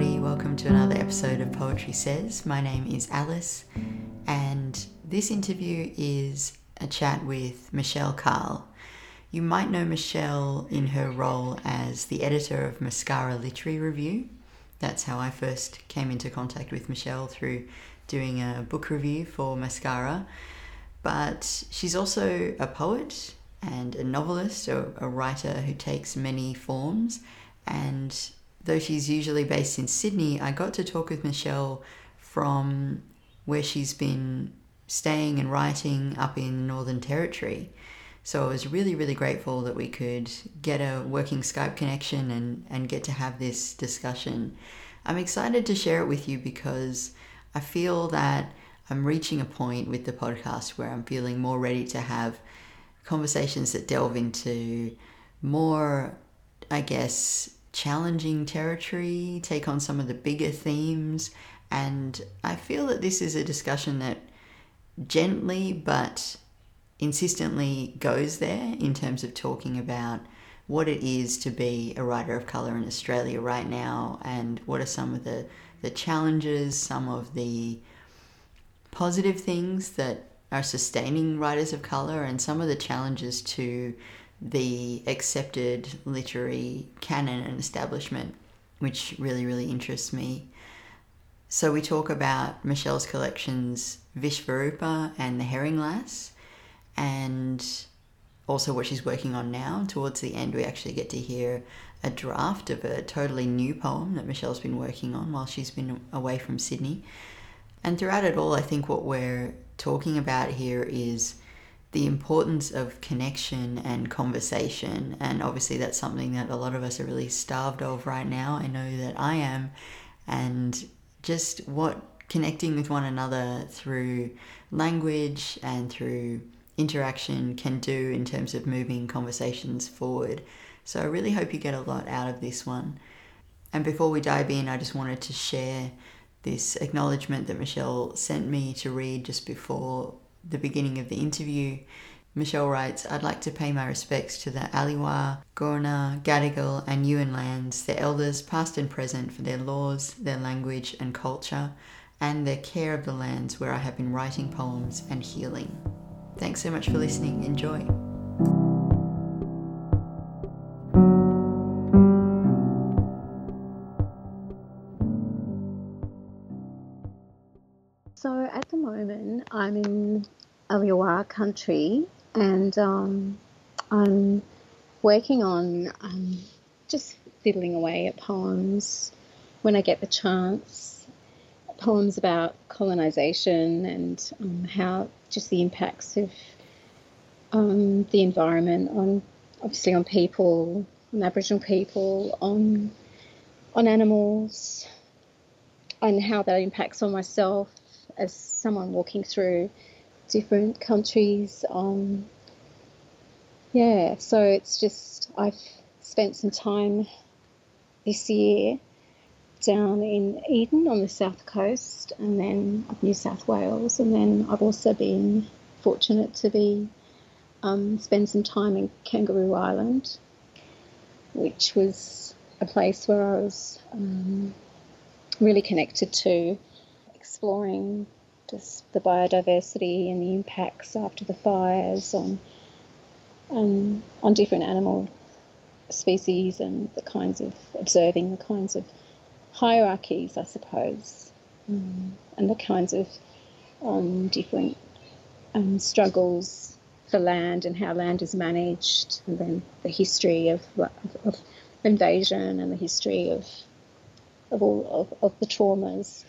Welcome to another episode of Poetry Says. My name is Alice, and this interview is a chat with Michelle Cahill. You might know Michelle in her role as the editor of Mascara Literary Review. That's how I first came into contact with Michelle through doing a book review for Mascara. But she's also a poet and a novelist, or a writer who takes many forms. And though she's usually based in Sydney, I got to talk with Michelle from where she's been staying and writing up in Northern Territory. So I was really, really grateful that we could get a working Skype connection and, and get to have this discussion. I'm excited to share it with you because I feel that I'm reaching a point with the podcast where I'm feeling more ready to have conversations that delve into more, I guess, challenging territory, take on some of the bigger themes. And I feel that this is a discussion that gently but insistently goes there in terms of talking about what it is to be a writer of colour in Australia right now and what are some of the, the challenges, some of the positive things that are sustaining writers of colour and some of the challenges to the accepted literary canon and establishment, which really, really interests me. So we talk about Michelle's collections Vishvarupa and The Herring Lass, and also what she's working on now. Towards the end, we actually get to hear a draft of a totally new poem that Michelle's been working on while she's been away from Sydney. And throughout it all, I think what we're talking about here is the importance of connection and conversation. And obviously, that's something that a lot of us are really starved of right now. I know that I am. And just what connecting with one another through language and through interaction can do in terms of moving conversations forward. So I really hope you get a lot out of this one. And before we dive in, I just wanted to share this acknowledgement that Michelle sent me to read just before the beginning of the interview. Michelle writes, I'd like to pay my respects to the Aliwa, Kaurna, Gadigal, and Yuin lands, their elders, past and present, for their laws, their language and culture, and their care of the lands where I have been writing poems and healing. Thanks so much for listening. Enjoy. I'm in Aliwa country and um, I'm working on um, just fiddling away at poems when I get the chance. Poems about colonization and um, how just the impacts of um, the environment on obviously on people, on Aboriginal people, on on animals, and how that impacts on myself as someone walking through different countries. Um, yeah, so it's just I've spent some time this year down in Eden on the south coast, and then of New South Wales, and then I've also been fortunate to be um, spend some time in Kangaroo Island, which was a place where I was um, really connected to exploring just the biodiversity and the impacts after the fires on um, on different animal species and the kinds of observing the kinds of hierarchies, I suppose, um, and the kinds of um, different um, struggles for land and how land is managed, and then the history of, of, of invasion and the history of of all of, of the traumas.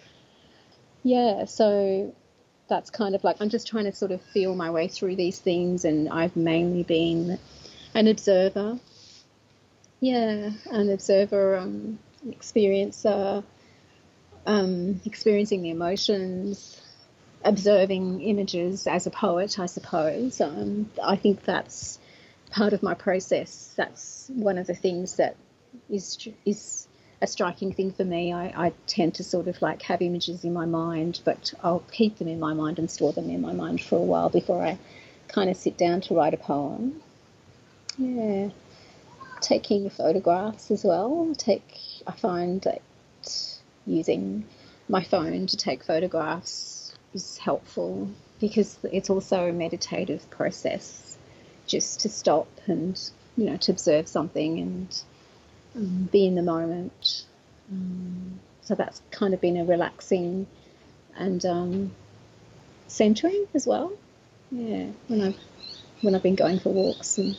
Yeah, so that's kind of like I'm just trying to sort of feel my way through these things, and I've mainly been an observer. Yeah, an observer, um, experiencer, um, experiencing the emotions, observing images as a poet, I suppose. Um, I think that's part of my process. That's one of the things that is is a striking thing for me. I, I, tend to sort of like have images in my mind, but I'll keep them in my mind and store them in my mind for a while before I kind of sit down to write a poem. Yeah, taking photographs as well. Take I find that using my phone to take photographs is helpful because it's also a meditative process just to stop and you know to observe something and be in the moment um, so that's kind of been a relaxing and um, centering as well yeah when I've when I've been going for walks and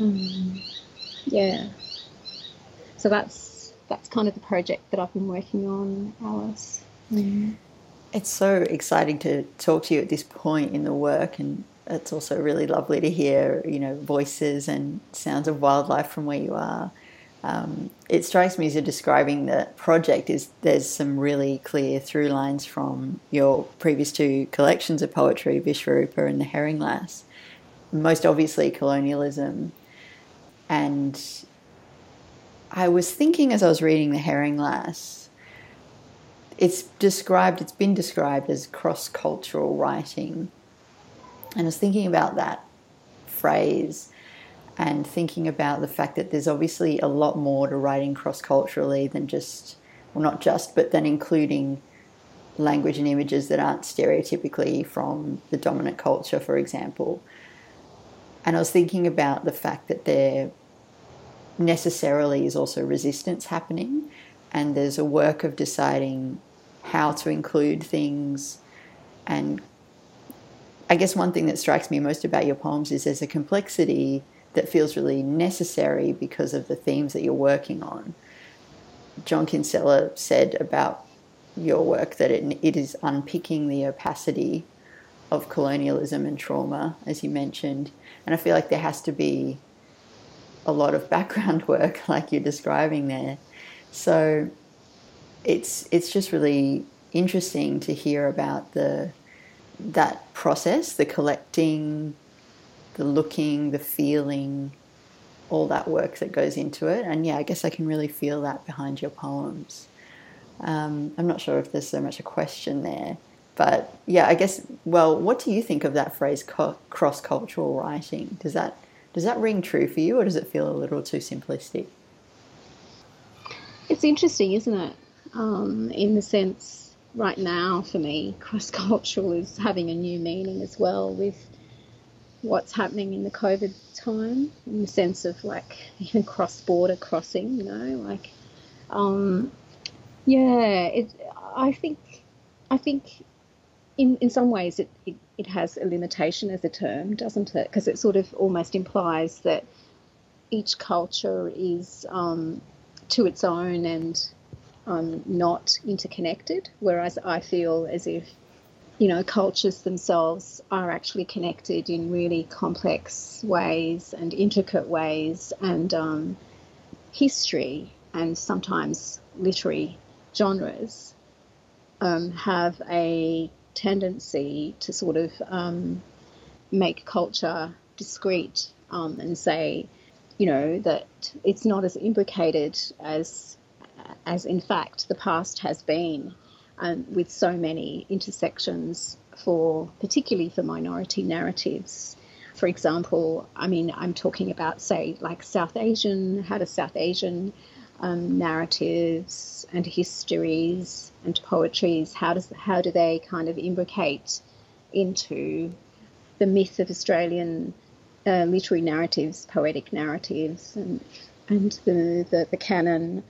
um, yeah so that's that's kind of the project that I've been working on Alice mm. It's so exciting to talk to you at this point in the work, and it's also really lovely to hear, you know, voices and sounds of wildlife from where you are. Um, it strikes me as you're describing the project is there's some really clear through lines from your previous two collections of poetry, Vishvarupa and the Herring Lass. Most obviously, colonialism. And I was thinking as I was reading the Herring Lass it's described, it's been described as cross cultural writing. And I was thinking about that phrase and thinking about the fact that there's obviously a lot more to writing cross culturally than just, well, not just, but then including language and images that aren't stereotypically from the dominant culture, for example. And I was thinking about the fact that there necessarily is also resistance happening and there's a work of deciding how to include things and I guess one thing that strikes me most about your poems is there's a complexity that feels really necessary because of the themes that you're working on. John Kinsella said about your work that it, it is unpicking the opacity of colonialism and trauma, as you mentioned. And I feel like there has to be a lot of background work, like you're describing there, so it's it's just really interesting to hear about the that process, the collecting, the looking, the feeling, all that work that goes into it. And yeah, I guess I can really feel that behind your poems. Um, I'm not sure if there's so much a question there, but yeah, I guess. Well, what do you think of that phrase, co- cross-cultural writing? Does that does that ring true for you, or does it feel a little too simplistic? It's interesting, isn't it? Um, in the sense, right now for me, cross cultural is having a new meaning as well with what's happening in the COVID time, in the sense of like even cross border crossing, you know, like, um, yeah, it, I think, I think in, in some ways it, it, it has a limitation as a term, doesn't it? Because it sort of almost implies that each culture is um, to its own and um, not interconnected, whereas I feel as if you know cultures themselves are actually connected in really complex ways and intricate ways, and um, history and sometimes literary genres um, have a tendency to sort of um, make culture discrete um, and say you know, that it's not as imbricated as, as in fact the past has been, um, with so many intersections for, particularly for minority narratives. For example, I mean, I'm talking about, say, like South Asian, how do South Asian um, narratives and histories and poetries, how does how do they kind of imbricate into the myth of Australian uh, literary narratives, poetic narratives, and and the, the, the canon.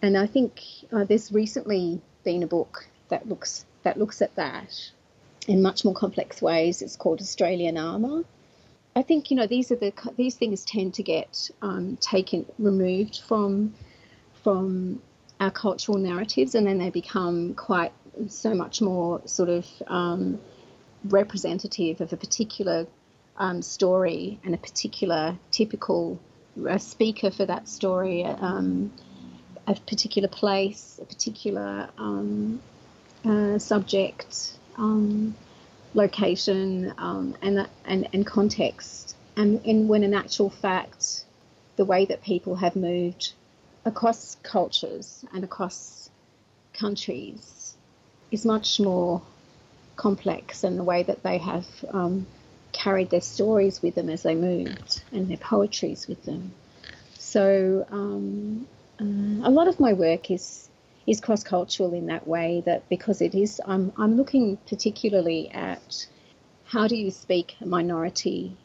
And I think uh, there's recently been a book that looks that looks at that in much more complex ways. It's called Australian Armour. I think you know these are the these things tend to get um, taken removed from from our cultural narratives, and then they become quite so much more sort of um, representative of a particular um, story and a particular typical uh, speaker for that story, um, a particular place, a particular um, uh, subject, um, location, um, and, and, and context. And, and when in actual fact, the way that people have moved across cultures and across countries is much more complex and the way that they have um, carried their stories with them as they moved and their poetries with them. So um, uh, a lot of my work is is cross cultural in that way that because it is, I'm, I'm looking particularly at how do you speak a minority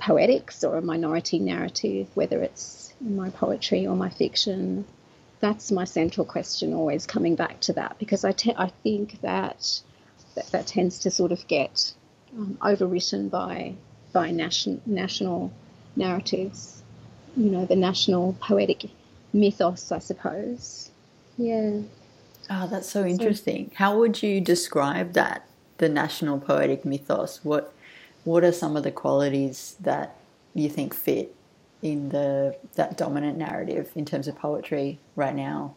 poetics or a minority narrative, whether it's in my poetry or my fiction. That's my central question, always coming back to that, because I, te- I think that, that that tends to sort of get um, overwritten by by nation, national narratives. You know, the national poetic mythos, I suppose. Yeah. Oh, that's so interesting. So, How would you describe that, the national poetic mythos? What what are some of the qualities that you think fit in the that dominant narrative in terms of poetry right now?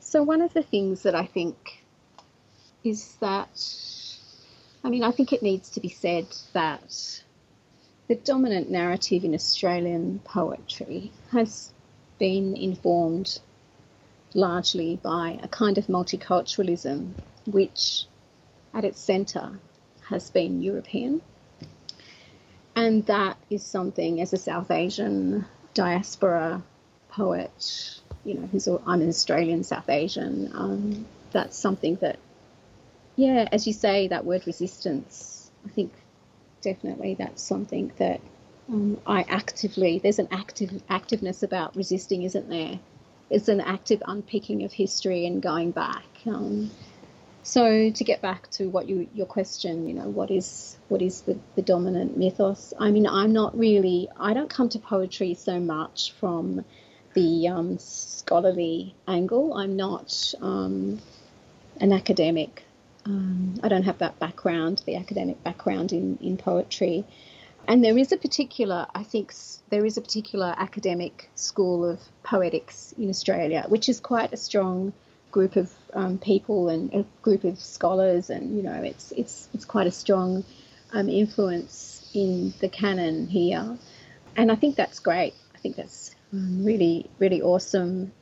So one of the things that I think is that I mean I think it needs to be said that the dominant narrative in Australian poetry has been informed largely by a kind of multiculturalism which at its centre has been European. And that is something as a South Asian diaspora poet, you know, who's, I'm an Australian South Asian, um, that's something that, yeah, as you say, that word resistance, I think definitely that's something that um, I actively, there's an active activeness about resisting, isn't there? It's an active unpicking of history and going back. Um, so to get back to what you your question, you know, what is what is the, the dominant mythos? I mean, I'm not really I don't come to poetry so much from the um, scholarly angle. I'm not um, an academic. Um, I don't have that background, the academic background in, in poetry. And there is a particular, I think, there is a particular academic school of poetics in Australia, which is quite a strong group of um, people and a group of scholars, and you know, it's it's it's quite a strong um, influence in the canon here, and I think that's great. I think that's um, really really awesome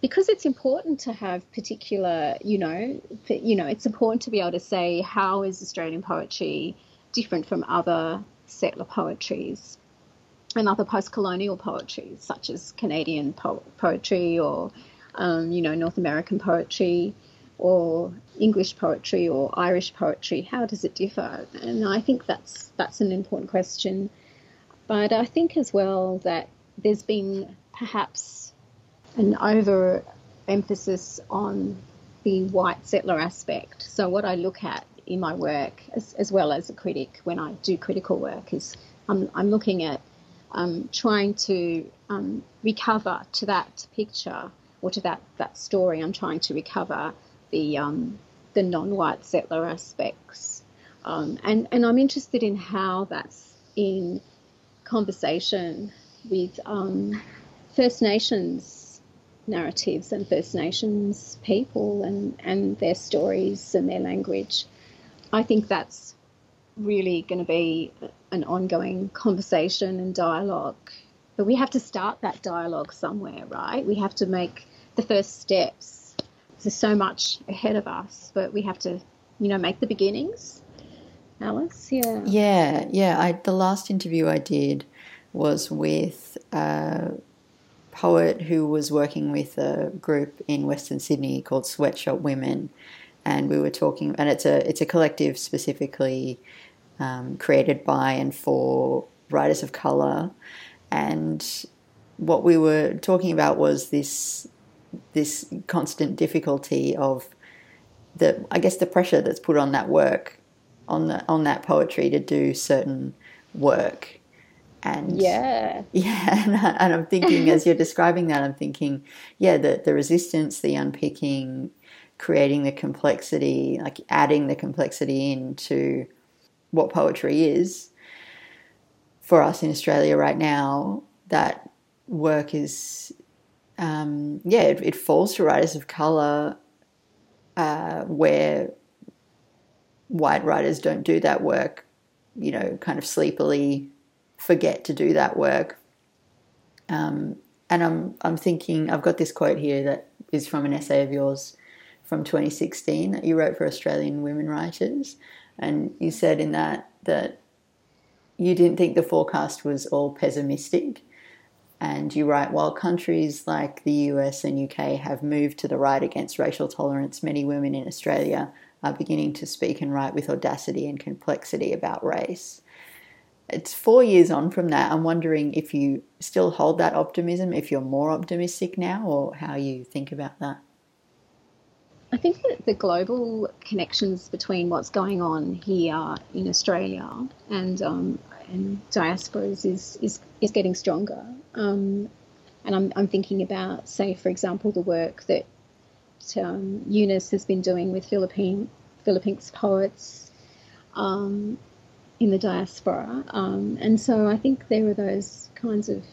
because it's important to have particular, you know, you know, it's important to be able to say how is Australian poetry different from other settler poetries and other post-colonial poetries, such as Canadian po- poetry or um, you know, North American poetry or English poetry or Irish poetry? How does it differ? And I think that's that's an important question. But I think as well that there's been perhaps an over emphasis on the white settler aspect. So what I look at in my work, as, as well as a critic, when I do critical work, is I'm, I'm looking at um, trying to um, recover to that picture or to that, that story, I'm trying to recover the, um, the non white settler aspects. Um, and, and I'm interested in how that's in conversation with um, First Nations narratives and First Nations people and, and their stories and their language. I think that's really going to be an ongoing conversation and dialogue but we have to start that dialogue somewhere, right? We have to make the first steps. There's so much ahead of us, but we have to, you know, make the beginnings. Alice, yeah. Yeah, yeah. I, the last interview I did was with a poet who was working with a group in Western Sydney called Sweatshop Women, and we were talking. And it's a it's a collective specifically um, created by and for writers of color and what we were talking about was this this constant difficulty of the I guess the pressure that's put on that work on the on that poetry to do certain work and yeah yeah and, and I'm thinking as you're describing that I'm thinking yeah the the resistance the unpicking creating the complexity like adding the complexity into what poetry is for us in Australia right now, that work is, um, yeah, it, it, falls to writers of colour uh, where white writers don't do that work, you know, kind of sleepily forget to do that work. Um, and I'm, I'm thinking, I've got this quote here that is from an essay of yours from 2016 that you wrote for Australian women writers. And you said in that that you didn't think the forecast was all pessimistic. And you write, while countries like the US and UK have moved to the right against racial tolerance, many women in Australia are beginning to speak and write with audacity and complexity about race. It's four years on from that. I'm wondering if you still hold that optimism, if you're more optimistic now, or how you think about that. I think that the global connections between what's going on here in Australia and um, and diasporas is, is, is getting stronger. Um, and I'm, I'm thinking about, say, for example, the work that um, Eunice has been doing with Philippine Philippines poets um, in the diaspora. Um, and so I think there are those kinds of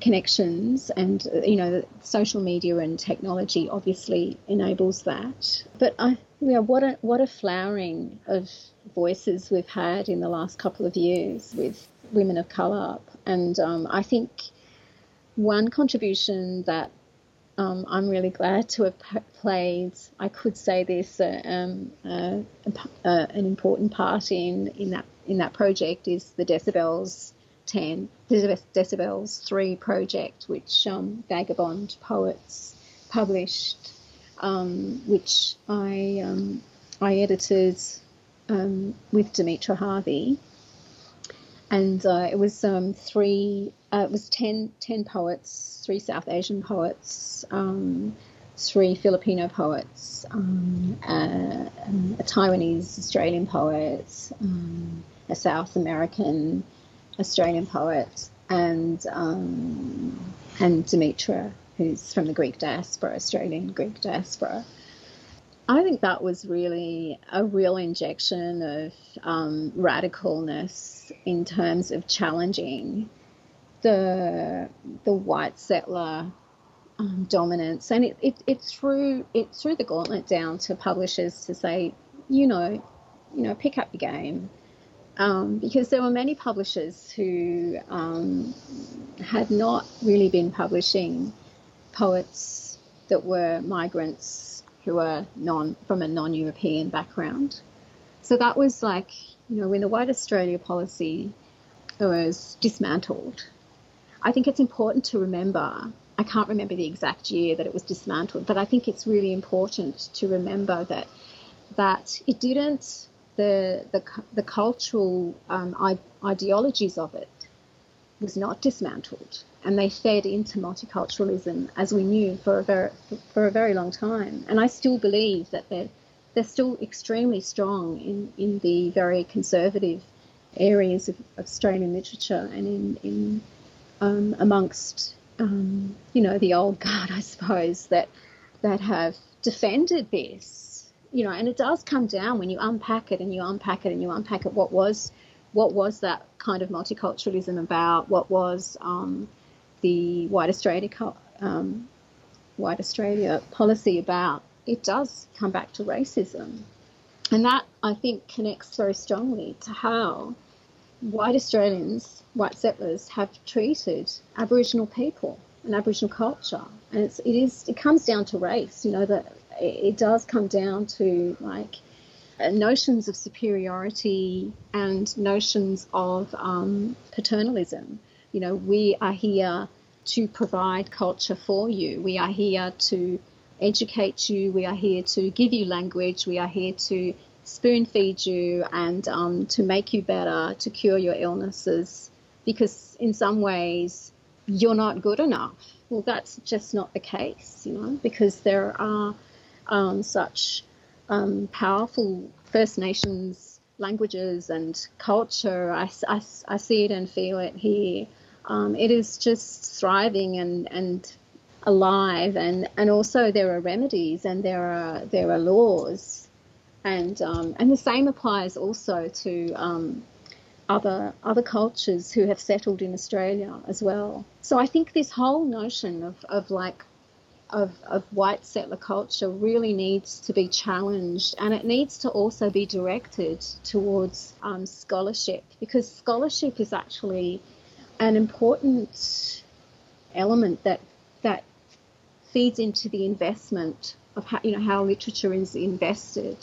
connections and you know social media and technology obviously enables that but i yeah what a what a flowering of voices we've had in the last couple of years with women of color and um, i think one contribution that um, I'm really glad to have played. I could say this uh, um, uh, uh, an important part in, in that in that project is the Decibels 10, Decibels 3 project, which um, Vagabond Poets published, um, which I, um, I edited um, with Dimitra Harvey. And uh, it was um, three, uh, it was 10, 10 poets, three South Asian poets, um, three Filipino poets, um, uh, a Taiwanese Australian poet, um, a South American Australian poet, and um, and Dimitra, who's from the Greek diaspora, Australian Greek diaspora. I think that was really a real injection of um, radicalness in terms of challenging the the white settler um, dominance, and it, it, it threw it threw the gauntlet down to publishers to say, you know, you know, pick up your game, um, because there were many publishers who um, had not really been publishing poets that were migrants who were non from a non-European background. So that was like, you know, when the White Australia policy was dismantled. I think it's important to remember. I can't remember the exact year that it was dismantled, but I think it's really important to remember that that it didn't the the, the cultural um, ideologies of it was not dismantled, and they fed into multiculturalism as we knew for a very for a very long time. And I still believe that they're they're still extremely strong in, in the very conservative areas of, Australian literature and in, in um, amongst um, you know the old guard, I suppose that that have defended this you know, and it does come down when you unpack it and you unpack it and you unpack it. What was, what was that kind of multiculturalism about? What was um, the White Australia, um, White Australia policy about? It does come back to racism, and that I think connects very strongly to how white Australians, white settlers, have treated Aboriginal people and Aboriginal culture, and it's, it is it comes down to race. You know that it does come down to like uh, notions of superiority and notions of um, paternalism. You know, we are here to provide culture for you. We are here to educate you. We are here to give you language. We are here to spoon feed you and um, to make you better, to cure your illnesses. Because in some ways, you're not good enough. Well, that's just not the case, you know, because there are um, such um, powerful First Nations languages and culture. I, I, I, see it and feel it here. Um, it is just thriving and, and alive, and, and also there are remedies and there are there are laws, and um, and the same applies also to um, other other cultures who have settled in Australia as well. So I think this whole notion of, of like of, of white settler culture really needs to be challenged and it needs to also be directed towards um, scholarship because scholarship is actually an important element that that feeds into the investment of how you know how literature is invested.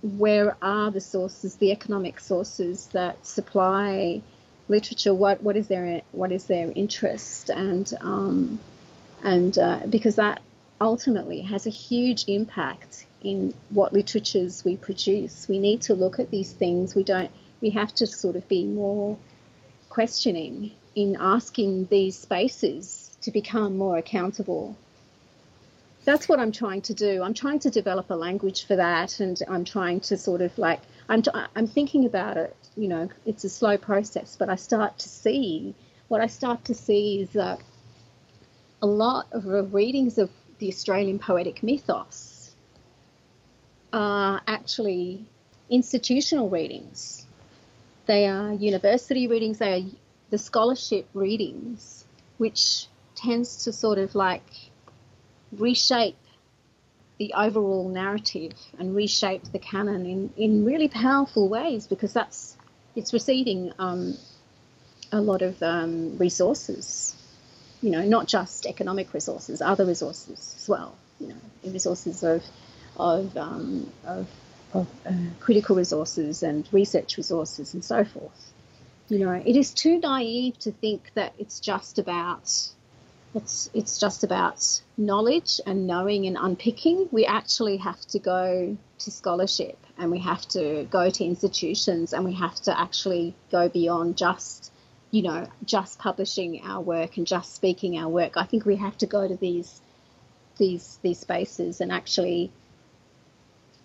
Where are the sources the economic sources that supply literature, what what is their what is their interest, and um, and uh, because that ultimately has a huge impact in what literatures we produce. We need to look at these things. We don't. We have to sort of be more questioning in asking these spaces to become more accountable. That's what I'm trying to do. I'm trying to develop a language for that, and I'm trying to sort of like I'm I'm thinking about it. You know, it's a slow process, but I start to see what I start to see is that a lot of the readings of the Australian poetic mythos are actually institutional readings. They are university readings, they are the scholarship readings, which tends to sort of like reshape the overall narrative and reshape the canon in, in really powerful ways because that's it's receiving um, a lot of um, resources you know, not just economic resources, other resources as well, you know, resources of, of, um, of, of uh, critical resources and research resources and so forth. You know, it is too naive to think that it's just about it's it's just about knowledge and knowing and unpicking. We actually have to go to scholarship and we have to go to institutions and we have to actually go beyond just you know, just publishing our work and just speaking our work. I think we have to go to these these these spaces and actually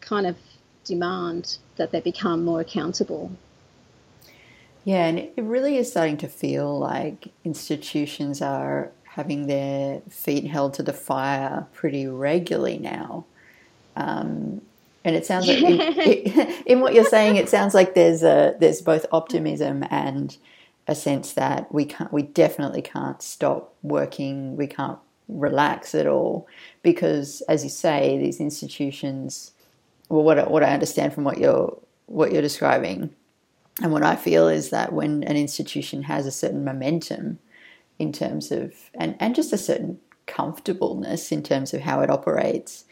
kind of demand that they become more accountable. Yeah, and it really is starting to feel like institutions are having their feet held to the fire pretty regularly now. Um, and it sounds like in, in, what you're saying, it sounds like there's a there's both optimism and a sense that we can't, we definitely can't stop working, we can't relax at all, because as you say, these institutions, well, what what I understand from what you're what you're describing, and what I feel is that when an institution has a certain momentum in terms of and and just a certain comfortableness in terms of how it operates,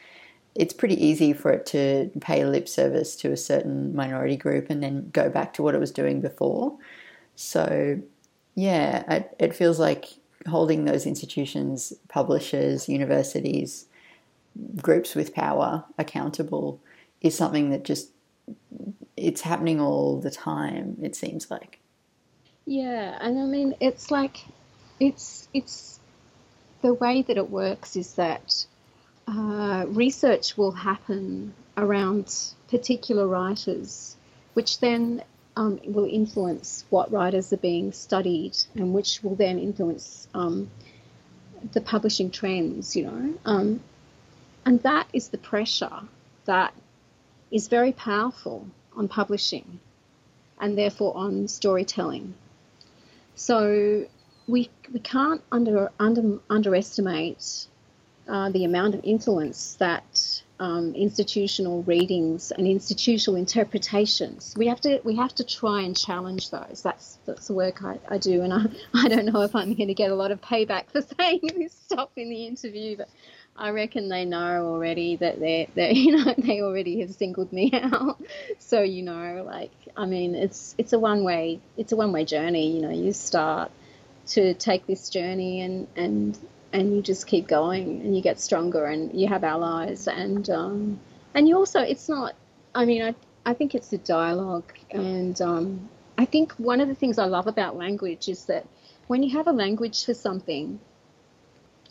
it's pretty easy for it to pay lip service to a certain minority group and then go back to what it was doing before. So, yeah, it, it feels like holding those institutions, publishers, universities, groups with power accountable is something that just it's happening all the time it seems like. Yeah and i mean it's like it's it's the way that it works is that uh, research will happen around particular writers which then um, will influence what writers are being studied and which will then influence um, the publishing trends, you know. Um, and that is the pressure that is very powerful on publishing and therefore on storytelling. So we, we can't under, under, underestimate uh, the amount of influence that um, institutional readings and institutional interpretations. We have to we have to try and challenge those. That's that's the work I, I do, and I, I don't know if I'm going to get a lot of payback for saying this stuff in the interview, but I reckon they know already that they they you know they already have singled me out. So you know, like I mean, it's it's a one way it's a one way journey. You know, you start to take this journey and and and you just keep going and you get stronger and you have allies and um, and you also it's not I mean I I think it's a dialogue and um, I think one of the things I love about language is that when you have a language for something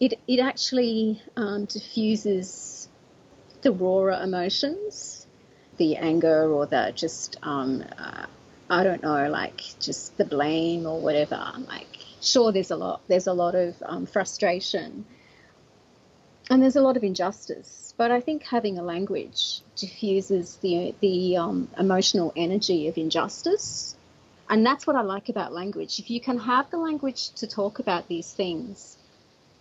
it it actually um, diffuses the rawer emotions the anger or the just um, uh, I don't know like just the blame or whatever like sure there's a lot there's a lot of um, frustration. And there's a lot of injustice. But i think having a language diffuses the the um, emotional energy of injustice. And that's what i like about language. If you can have the language to talk about these things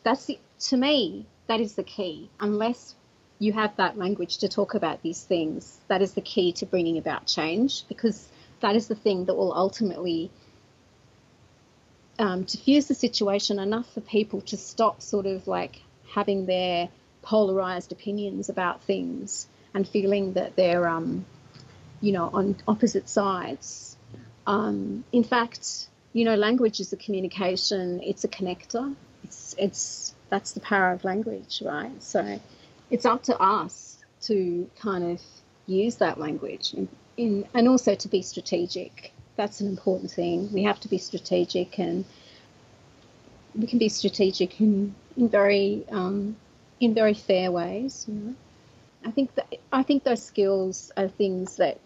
that's the, to me that is the key. Unless you have that language to talk about these things that is the key to bringing about change because that is the thing that will ultimately um, diffuse the situation enough for people to stop sort of like having their polarized opinions about things and feeling that they're, um, you know, on opposite sides. Um, in fact, you know, language is a communication. It's a connector. It's it's that's the power of language, right? So it's up to us to kind of use that language in, in and also to be strategic. That's an important thing. We have to be strategic, and we can be strategic in in very um, in very fair ways. You know, I think that I think those skills are things that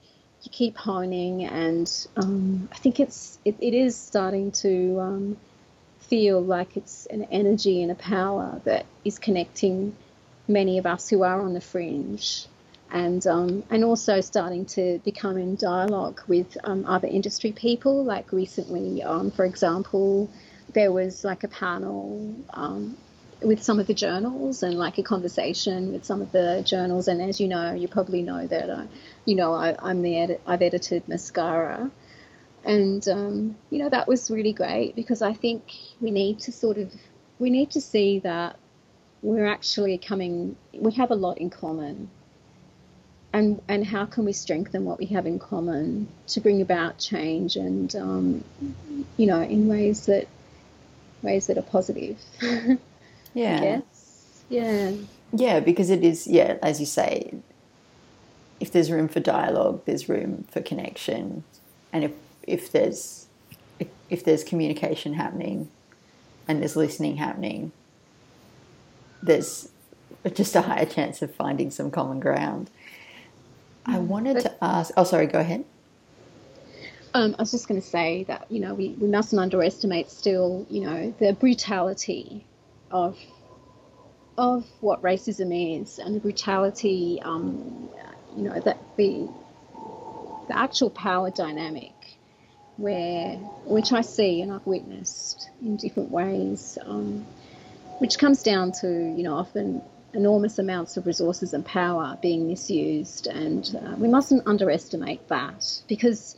you keep honing, and um, I think it's it, it is starting to um, feel like it's an energy and a power that is connecting many of us who are on the fringe and um, and also starting to become in dialogue with um, other industry people. Like recently, um, for example, there was like a panel um, with some of the journals and like a conversation with some of the journals. And as you know, you probably know that I, you know I, am the edit- I've edited Mascara. And um, you know that was really great because I think we need to sort of we need to see that we're actually coming we have a lot in common and and how can we strengthen what we have in common to bring about change and um, you know in ways that ways that are positive? Yeah. yeah. Yeah because it is yeah as you say if there's room for dialogue there's room for connection. And if if there's if, if there's communication happening and there's listening happening there's just a higher chance of finding some common ground I mm. wanted to ask. Oh, sorry. Go ahead. Um, I was just going to say that you know we, we mustn't underestimate still you know the brutality of of what racism is and the brutality um, you know that the the actual power dynamic where which I see and I've witnessed in different ways um, which comes down to you know often enormous amounts of resources and power being misused, and uh, we mustn't underestimate that because,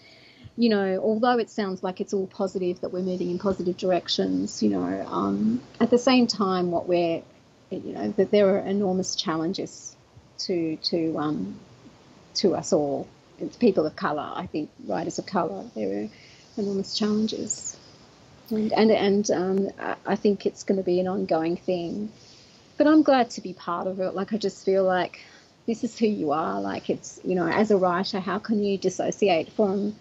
you know, although it sounds like it's all positive that we're moving in positive directions, you know, um, at the same time, what we're, you know, that there are enormous challenges to to um, to us all. It's people of colour, I think, writers of colour. There are enormous challenges, and and and um, I think it's going to be an ongoing thing but I'm glad to be part of it. Like I just feel like this is who you are. Like it's you know, as a writer, how can you dissociate from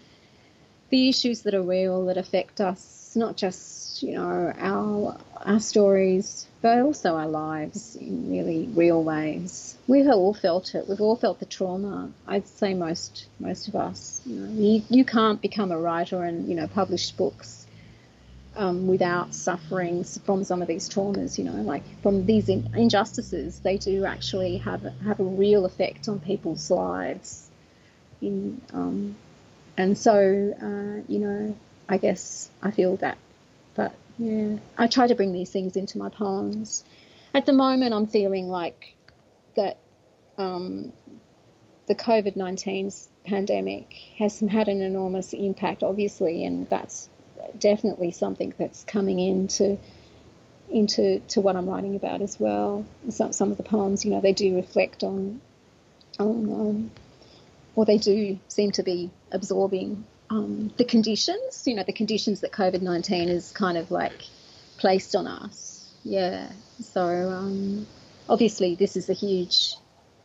the issues that are real that affect us, not just you know our our stories, but also our lives in really real ways. We've all felt it. We've all felt the trauma. I'd say most most of us. You know, you, you can't become a writer and you know publish books um, without suffering from some of these traumas, you know, like from these in- injustices, they do actually have have a real effect on people's lives. In um, and so, uh, you know, I guess I feel that, but yeah, I try to bring these things into my poems. At the moment, I'm feeling like that um, the COVID 19 pandemic has had an enormous impact, obviously, and that's definitely something that's coming into into to what I'm writing about as well. Some some of the poems, you know, they do reflect on on um, or they do seem to be absorbing um, the conditions, you know, the conditions that COVID nineteen is kind of like placed on us. Yeah. So um, obviously, this is a huge,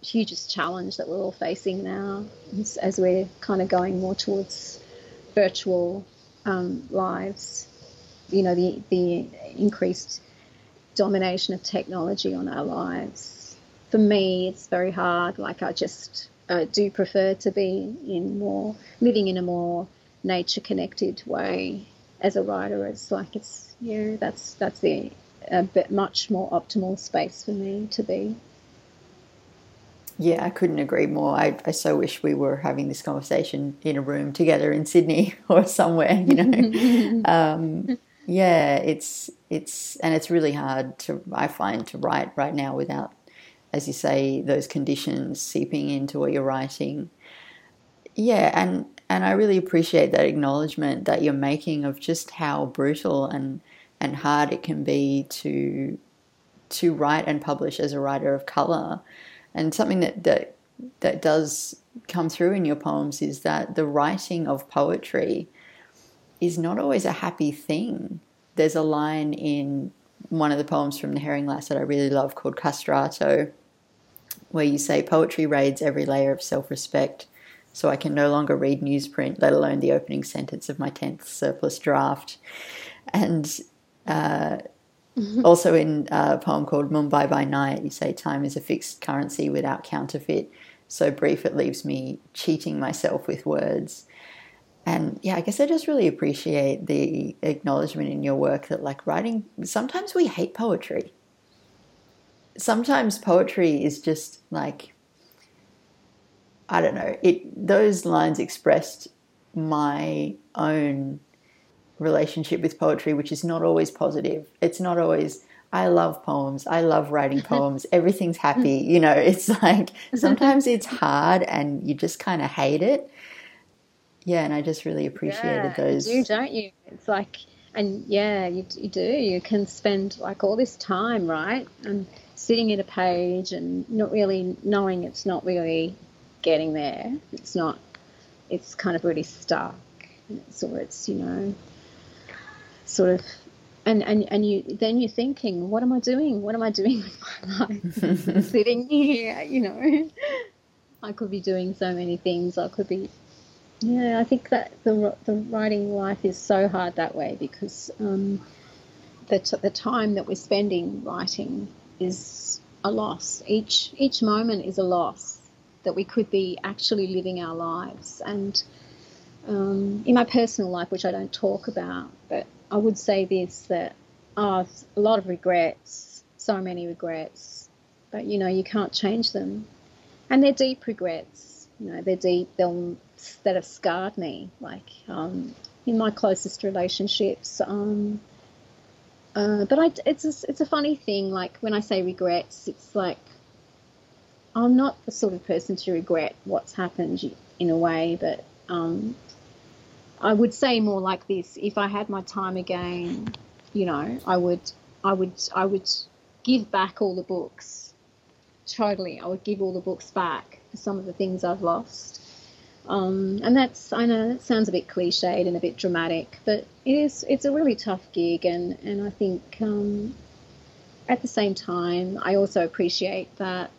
hugest challenge that we're all facing now as, as we're kind of going more towards virtual um, lives. You know, the, the increased domination of technology on our lives. For me, it's very hard. Like, I just uh, do prefer to be in more, living in a more nature connected way as a writer. It's like, it's, yeah, that's, that's the, a bit much more optimal space for me to be. Yeah, I couldn't agree more. I, I so wish we were having this conversation in a room together in Sydney or somewhere, you know. um, yeah, it's it's and it's really hard to I find to write right now without, as you say, those conditions seeping into what you're writing. Yeah, and and I really appreciate that acknowledgement that you're making of just how brutal and and hard it can be to to write and publish as a writer of color and something that, that that does come through in your poems is that the writing of poetry is not always a happy thing. There's a line in one of the poems from the Herring Lass that I really love called Castrato, where you say poetry raids every layer of self respect, so I can no longer read newsprint, let alone the opening sentence of my 10th surplus draft. And uh, Mm-hmm. also in a poem called Mumbai by Night, you say time is a fixed currency without counterfeit, so brief it leaves me cheating myself with words. And yeah, I guess I just really appreciate the acknowledgement in your work that, like, writing, sometimes we hate poetry. Sometimes poetry is just like, I don't know, it, those lines expressed my own relationship with poetry, which is not always positive. It's not always, I love poems. I love writing poems. Everything's happy. Mm. You know, it's like mm-hmm. sometimes it's hard and you just kind of hate it yeah, and I just really appreciated yeah, those. You do, don't you? It's like, and yeah, you, you do. You can spend like all this time, right, and sitting at a page and not really knowing it's not really getting there. It's not. It's kind of really stuck. So it's you know, sort of and, and and you then you're thinking, what am I doing? What am I doing with my life? Sitting here, you know, I could be doing so many things. I could be yeah, I think that the the writing life is so hard that way because um, the t- the time that we're spending writing is a loss. Each each moment is a loss that we could be actually living our lives. And um, in my personal life, which I don't talk about, but I would say this that oh, a lot of regrets, so many regrets, but you know you can't change them, and they're deep regrets. You know they're deep. They'll that have scarred me, like um, in my closest relationships. Um, uh, but I, it's a, it's a funny thing. Like when I say regrets, it's like I'm not the sort of person to regret what's happened in a way, but um, I would say more like this: if I had my time again, you know, I would I would I would give back all the books. Totally, I would give all the books back for some of the things I've lost. Um, and that's I know that sounds a bit cliched and a bit dramatic, but it is it's a really tough gig, and and I think um, at the same time I also appreciate that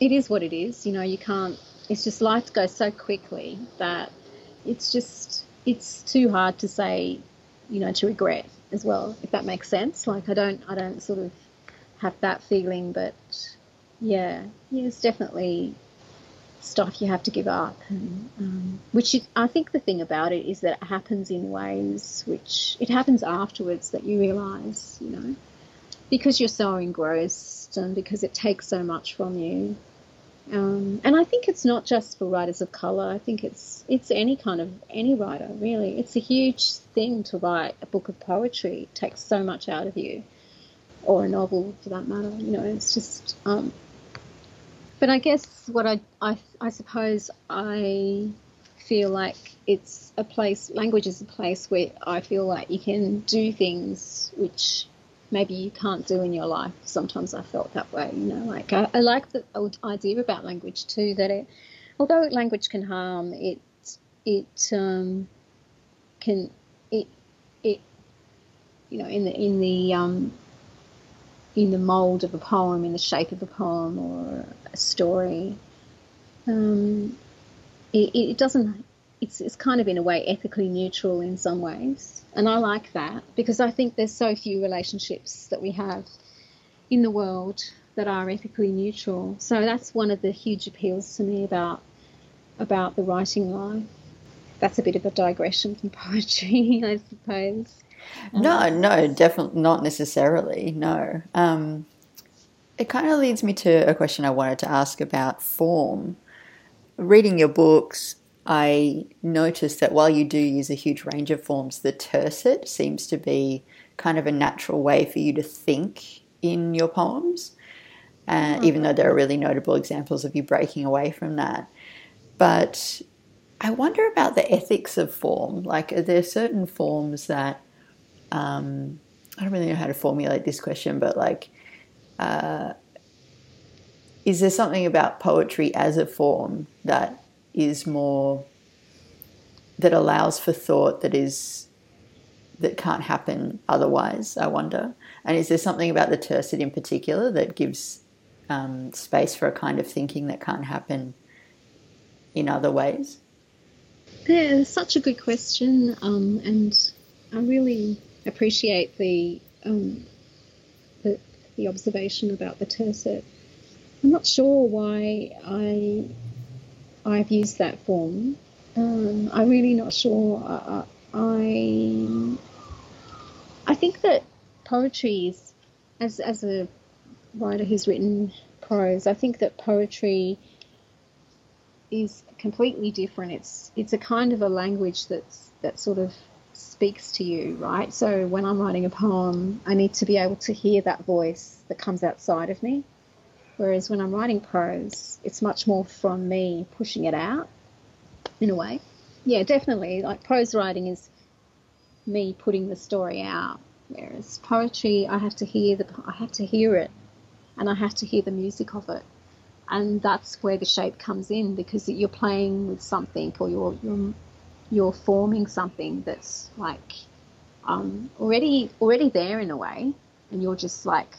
it is what it is. You know, you can't. It's just life goes so quickly that it's just it's too hard to say, you know, to regret as well, if that makes sense. Like I don't I don't sort of have that feeling, but yeah, it's definitely stuff you have to give up. And, um, which is, I think the thing about it is that it happens in ways which it happens afterwards that you realise, you know, because you're so engrossed and because it takes so much from you. Um, and I think it's not just for writers of colour. I think it's it's any kind of any writer really. It's a huge thing to write a book of poetry. It takes so much out of you, or a novel for that matter. You know, it's just um, but I guess what I, I, I suppose I feel like it's a place, language is a place where I feel like you can do things which maybe you can't do in your life. Sometimes I felt that way, you know, like I, I like the idea about language too, that it, although language can harm, it, it um, can, it, it, you know, in the, in the, um, in the mold of a poem, in the shape of a poem or a story. Um, it, it, doesn't. It's, it's kind of in a way ethically neutral in some ways, and I like that because I think there's so few relationships that we have in the world that are ethically neutral. So that's one of the huge appeals to me about about the writing life. That's a bit of a digression from poetry, I suppose. No, um, no, definitely not necessarily. No. Um, it kind of leads me to a question I wanted to ask about form. Reading your books, I noticed that while you do use a huge range of forms, the tercet seems to be kind of a natural way for you to think in your poems, uh, oh, even though there are really notable examples of you breaking away from that. But I wonder about the ethics of form. Like, are there certain forms that um, I don't really know how to formulate this question, but like, uh, is there something about poetry as a form that is more that allows for thought that is that can't happen otherwise. I wonder. And is there something about the tercet in particular that gives um, space for a kind of thinking that can't happen in other ways? Yeah, such a good question, um, and I really appreciate the, um, the the observation about the tercet. I'm not sure why I I've used that form. Um, I'm really not sure. I, I I think that poetry is, as as a writer who's written prose, I think that poetry is completely different. It's it's a kind of a language that's that sort of speaks to you, right? So when I'm writing a poem, I need to be able to hear that voice that comes outside of me. Whereas when I'm writing prose, it's much more from me pushing it out in a way. Yeah, definitely. Like prose writing is me putting the story out. Whereas poetry, I have to hear the, I have to hear it, and I have to hear the music of it, and that's where the shape comes in because you're playing with something or you're you're, you're forming something that's like um, already already there in a way, and you're just like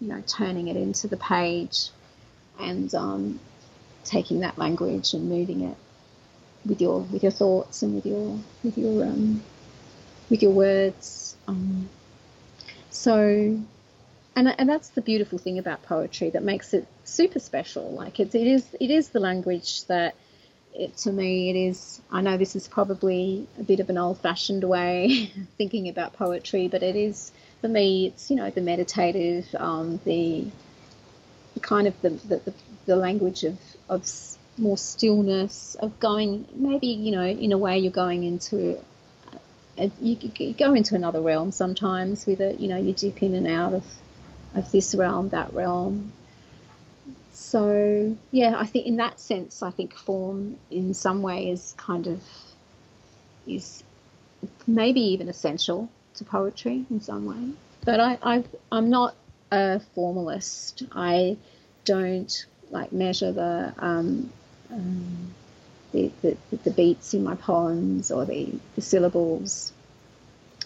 you know, turning it into the page and um, taking that language and moving it with your with your thoughts and with your with your um, with your words. Um, so, and and that's the beautiful thing about poetry that makes it super special. Like it, it is it is the language that. It, to me, it is. I know this is probably a bit of an old-fashioned way thinking about poetry, but it is for me, it's you know the meditative, um, the, kind of the, the, the language of of more stillness, of going maybe you know in a way you're going into a, you, you go into another realm sometimes with it. You know you dip in and out of of this realm, that realm. So yeah, I think in that sense, I think form in some way is kind of is maybe even essential to poetry in some way. But I, I I'm not a formalist. I don't like measure the um, um, the, the, the, beats in my poems or the, the syllables,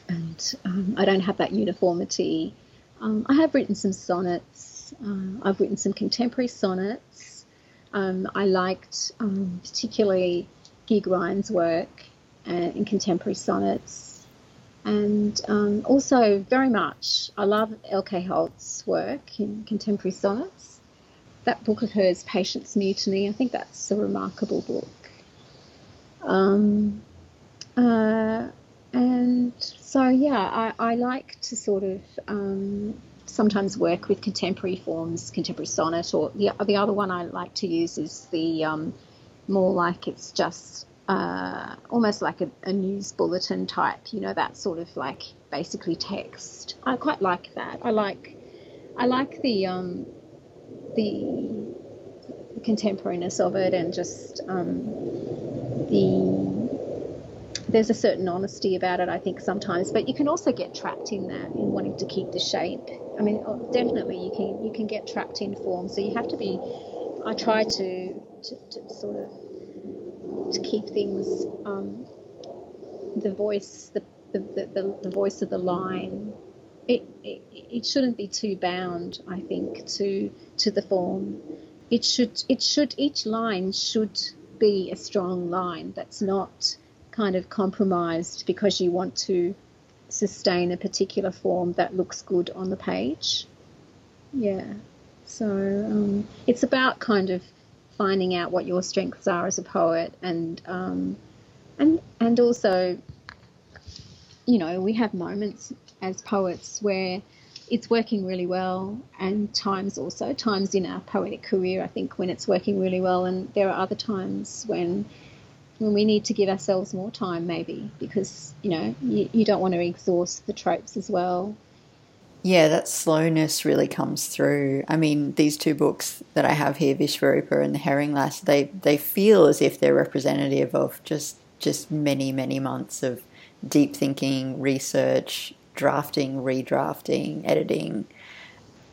and um, I don't have that uniformity. Um, I have written some sonnets. Uh, I've written some contemporary sonnets. Um, I liked um, particularly Gig Ryan's work uh, in contemporary sonnets and um, also very much I love L.K. Holt's work in contemporary sonnets. That book of hers, Patience Mutiny, I think that's a remarkable book. Um, uh, and so, yeah, I, I, like to sort of um, sometimes work with contemporary forms, contemporary sonnet, or the, the other one I like to use is the um, more like it's just uh, almost like a, a, news bulletin type, you know, that sort of like basically text. I quite like that. I like, I like the um, the, contemporariness of it and just um, the there's a certain honesty about it, I think sometimes, but you can also get trapped in that in wanting to keep the shape. I mean, oh, definitely you can you can get trapped in form, so you have to be. I try to, to, to sort of to keep things um, the voice the, the, the, the, voice of the line. It, it, it shouldn't be too bound I think to to the form. It should it should each line should be a strong line that's not kind of compromised because you want to sustain a particular form that looks good on the page. Yeah. So um, it's about kind of finding out what your strengths are as a poet and um, and and also you know we have moments as poets where it's working really well and times also times in our poetic career I think when it's working really well. And there are other times when when we need to give ourselves more time maybe because you know you, you don't want to exhaust the tropes as well yeah, that slowness really comes through. I mean, these two books that I have here, Vishvarupa and The Herring Lass, they, they feel as if they're representative of just just many, many months of deep thinking, research, drafting, redrafting, editing.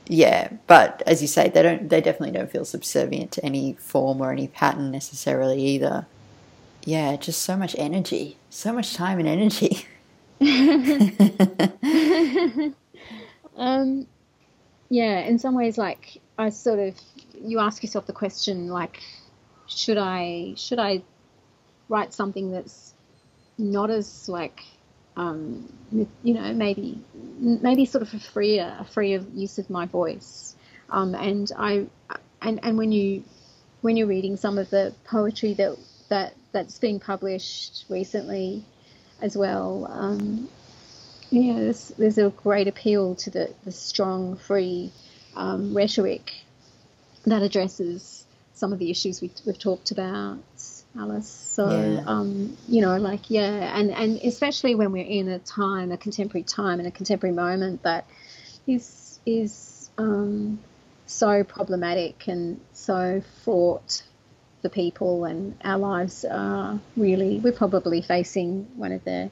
Yeah, but as you say, they don't they definitely don't feel subservient to any form or any pattern necessarily either. yeah, just so much energy, so much time and energy. um, yeah, in some ways, like I sort of, you ask yourself the question, like, should I should I write something that's not as like um, you know maybe maybe sort of a freer a freer use of my voice. Um, and I and and when you when you're reading some of the poetry that that that's been published recently as well um, yeah there's, there's a great appeal to the, the strong free um, rhetoric that addresses some of the issues we, we've talked about Alice. So, yeah. um, you know, like, yeah, and, and especially when we're in a time, a contemporary time, and a contemporary moment that is is um, so problematic and so fraught for people, and our lives are really, we're probably facing one of the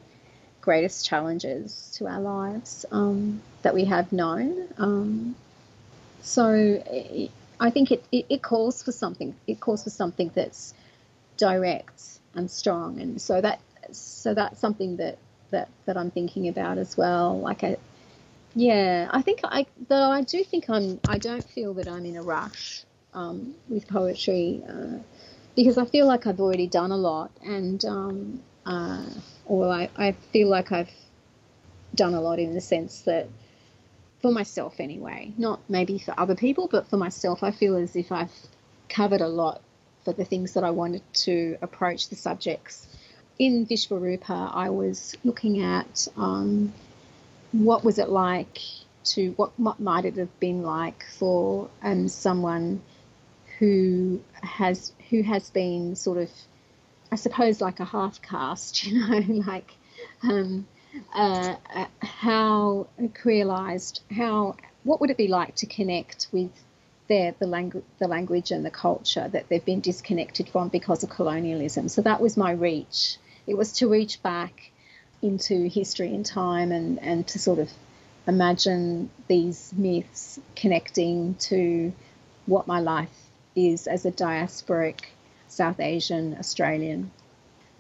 greatest challenges to our lives um, that we have known. Um, so, I think it, it, it calls for something. It calls for something that's direct and strong, and so that so that's something that that that I'm thinking about as well. Like I, yeah, I think I though I do think I'm I don't feel that I'm in a rush um, with poetry uh, because I feel like I've already done a lot, and um, uh, or I, I feel like I've done a lot in the sense that for myself anyway, not maybe for other people, but for myself, I feel as if I've covered a lot for the things that I wanted to approach the subjects. In Vishvarupa, I was looking at um, what was it like to what, what might it have been like for um, someone who has who has been sort of, I suppose, like a half caste, you know, like um, uh, how creolized, how what would it be like to connect with their the language, the language and the culture that they've been disconnected from because of colonialism. So that was my reach. It was to reach back into history and time and, and to sort of imagine these myths connecting to what my life is as a diasporic South Asian Australian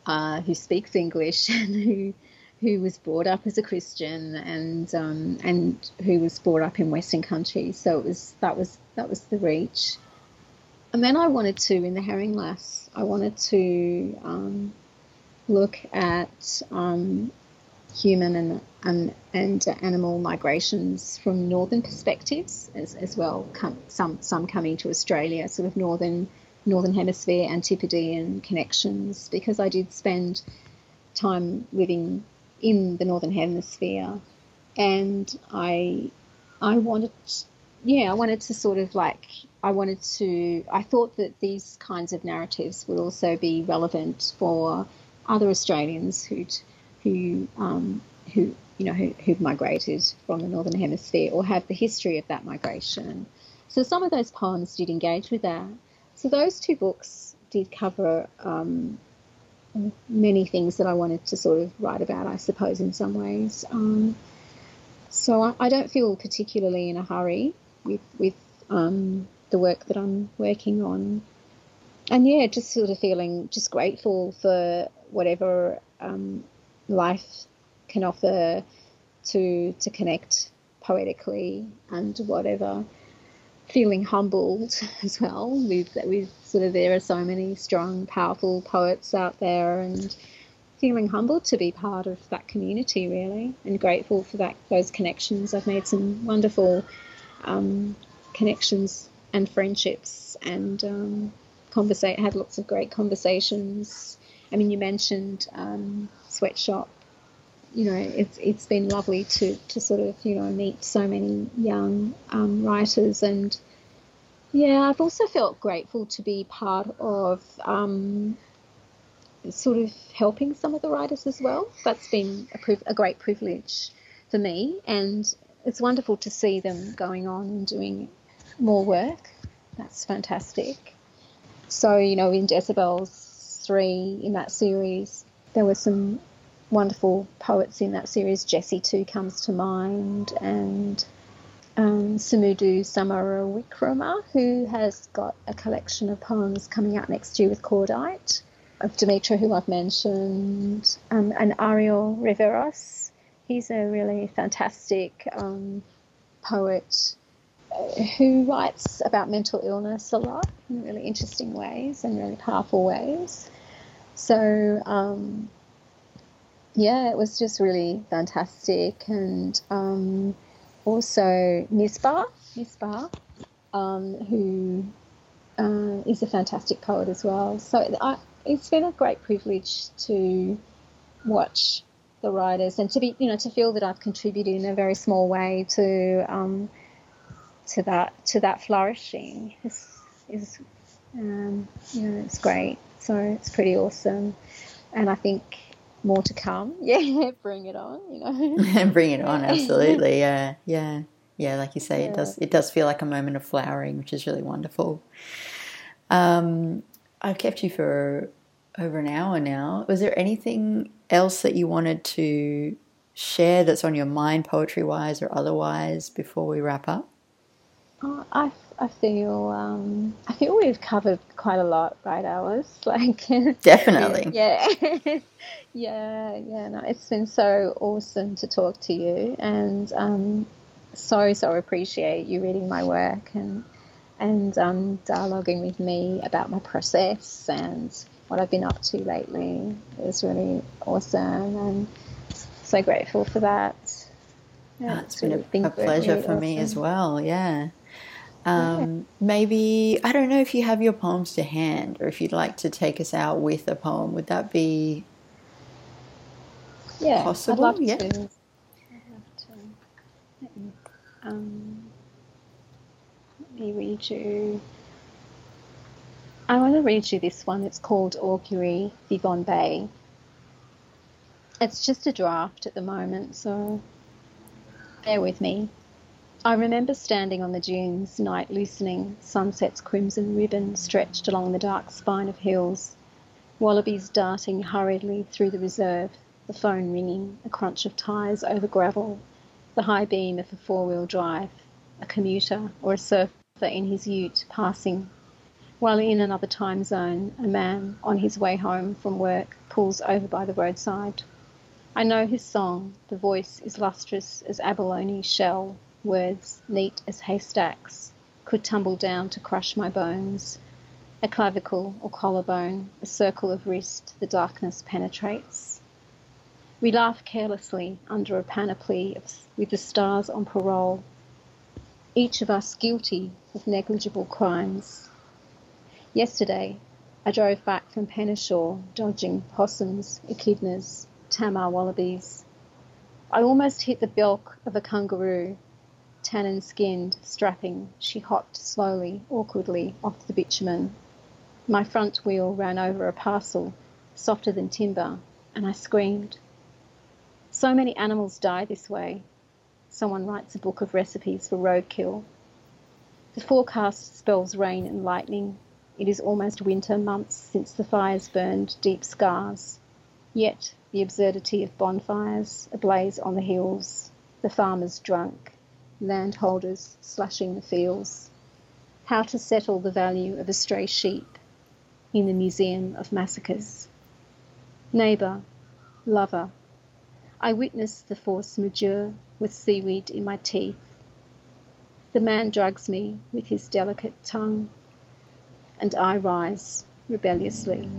uh, who speaks English and who who was brought up as a Christian and um, and who was brought up in Western countries. So it was that was that was the reach. And then I wanted to in the Herring Lass, I wanted to um, look at um, human and, and and animal migrations from northern perspectives as, as well. Come, some some coming to Australia, sort of northern northern hemisphere Antipodean connections, because I did spend time living in the northern hemisphere, and I I wanted yeah I wanted to sort of like I wanted to I thought that these kinds of narratives would also be relevant for other Australians who'd who um, who you know who, who've migrated from the northern hemisphere or have the history of that migration. So some of those poems did engage with that. So those two books did cover um, many things that I wanted to sort of write about, I suppose, in some ways. Um, so I, I, don't feel particularly in a hurry with with um, the work that I'm working on, and yeah, just sort of feeling just grateful for whatever um, life can offer to to connect poetically and whatever feeling humbled as well with with sort of there are so many strong, powerful poets out there, and feeling humbled to be part of that community really, and grateful for that those connections. I've made some wonderful um, connections and friendships, and um, conversate had lots of great conversations. I mean, you mentioned um, sweatshop you know, it's it's been lovely to, to sort of you know meet so many young um, writers and yeah, I've also felt grateful to be part of um, sort of helping some of the writers as well. That's been a, priv- a great privilege for me, and it's wonderful to see them going on and doing more work. That's fantastic. So, you know, in Decibels 3, in that series, there were some wonderful poets in that series. Jessie Tu comes to mind, and um, Sumudu Samarawikrama, who has got a collection of poems coming out next year with Cordite. of Dimitra, who I've mentioned, um, and Ariel Riveros. He's a really fantastic um, poet uh, who writes about mental illness a lot in really interesting ways and really powerful ways. So, um, yeah, it was just really fantastic. And um, also Misbah, Misbah, um, who uh, is a fantastic poet as well. So I, it's been a great privilege to watch the writers and to be, you know, to feel that I've contributed in a very small way to um, to that to that flourishing is you know it's great. So it's pretty awesome, and I think more to come. Yeah, bring it on. You know, and bring it on. Absolutely. Yeah, yeah, yeah. Like you say, yeah. it does. It does feel like a moment of flowering, which is really wonderful. Um, I've kept you for over an hour now. Was there anything else that you wanted to share that's on your mind, poetry wise or otherwise, before we wrap up? Oh, I, I feel um, I feel we've covered quite a lot, right, Alice? Like definitely, yeah, yeah, yeah. No, it's been so awesome to talk to you, and um, so so appreciate you reading my work and and um, dialoguing with me about my process and what I've been up to lately. It was really awesome, and so grateful for that. Yeah, oh, it's been a, a pleasure really for awesome. me as well. Yeah. Um, maybe, I don't know if you have your poems to hand or if you'd like to take us out with a poem. Would that be yeah, possible? I'd love yeah. to. I'd love to. Let me, um, let me read you. I want to read you this one. It's called Augury, Vivonne Bay. It's just a draft at the moment, so bear with me. I remember standing on the dunes, night loosening, sunset's crimson ribbon stretched along the dark spine of hills, wallabies darting hurriedly through the reserve, the phone ringing, a crunch of tyres over gravel, the high beam of a four wheel drive, a commuter or a surfer in his ute passing, while in another time zone, a man on his way home from work pulls over by the roadside. I know his song, the voice is lustrous as abalone shell words, neat as haystacks, could tumble down to crush my bones. A clavicle or collarbone, a circle of wrist, the darkness penetrates. We laugh carelessly under a panoply of, with the stars on parole, each of us guilty of negligible crimes. Yesterday, I drove back from Penneshaw, dodging possums, echidnas, tammar wallabies. I almost hit the bilk of a kangaroo tannin skinned, strapping, she hopped slowly, awkwardly, off the bitumen. My front wheel ran over a parcel, softer than timber, and I screamed. So many animals die this way. Someone writes a book of recipes for roadkill. The forecast spells rain and lightning. It is almost winter months since the fires burned deep scars. Yet the absurdity of bonfires ablaze on the hills, the farmers drunk, landholders slashing the fields, how to settle the value of a stray sheep in the Museum of Massacres. Neighbour, lover, I witness the force majeure with seaweed in my teeth. The man drugs me with his delicate tongue, and I rise rebelliously.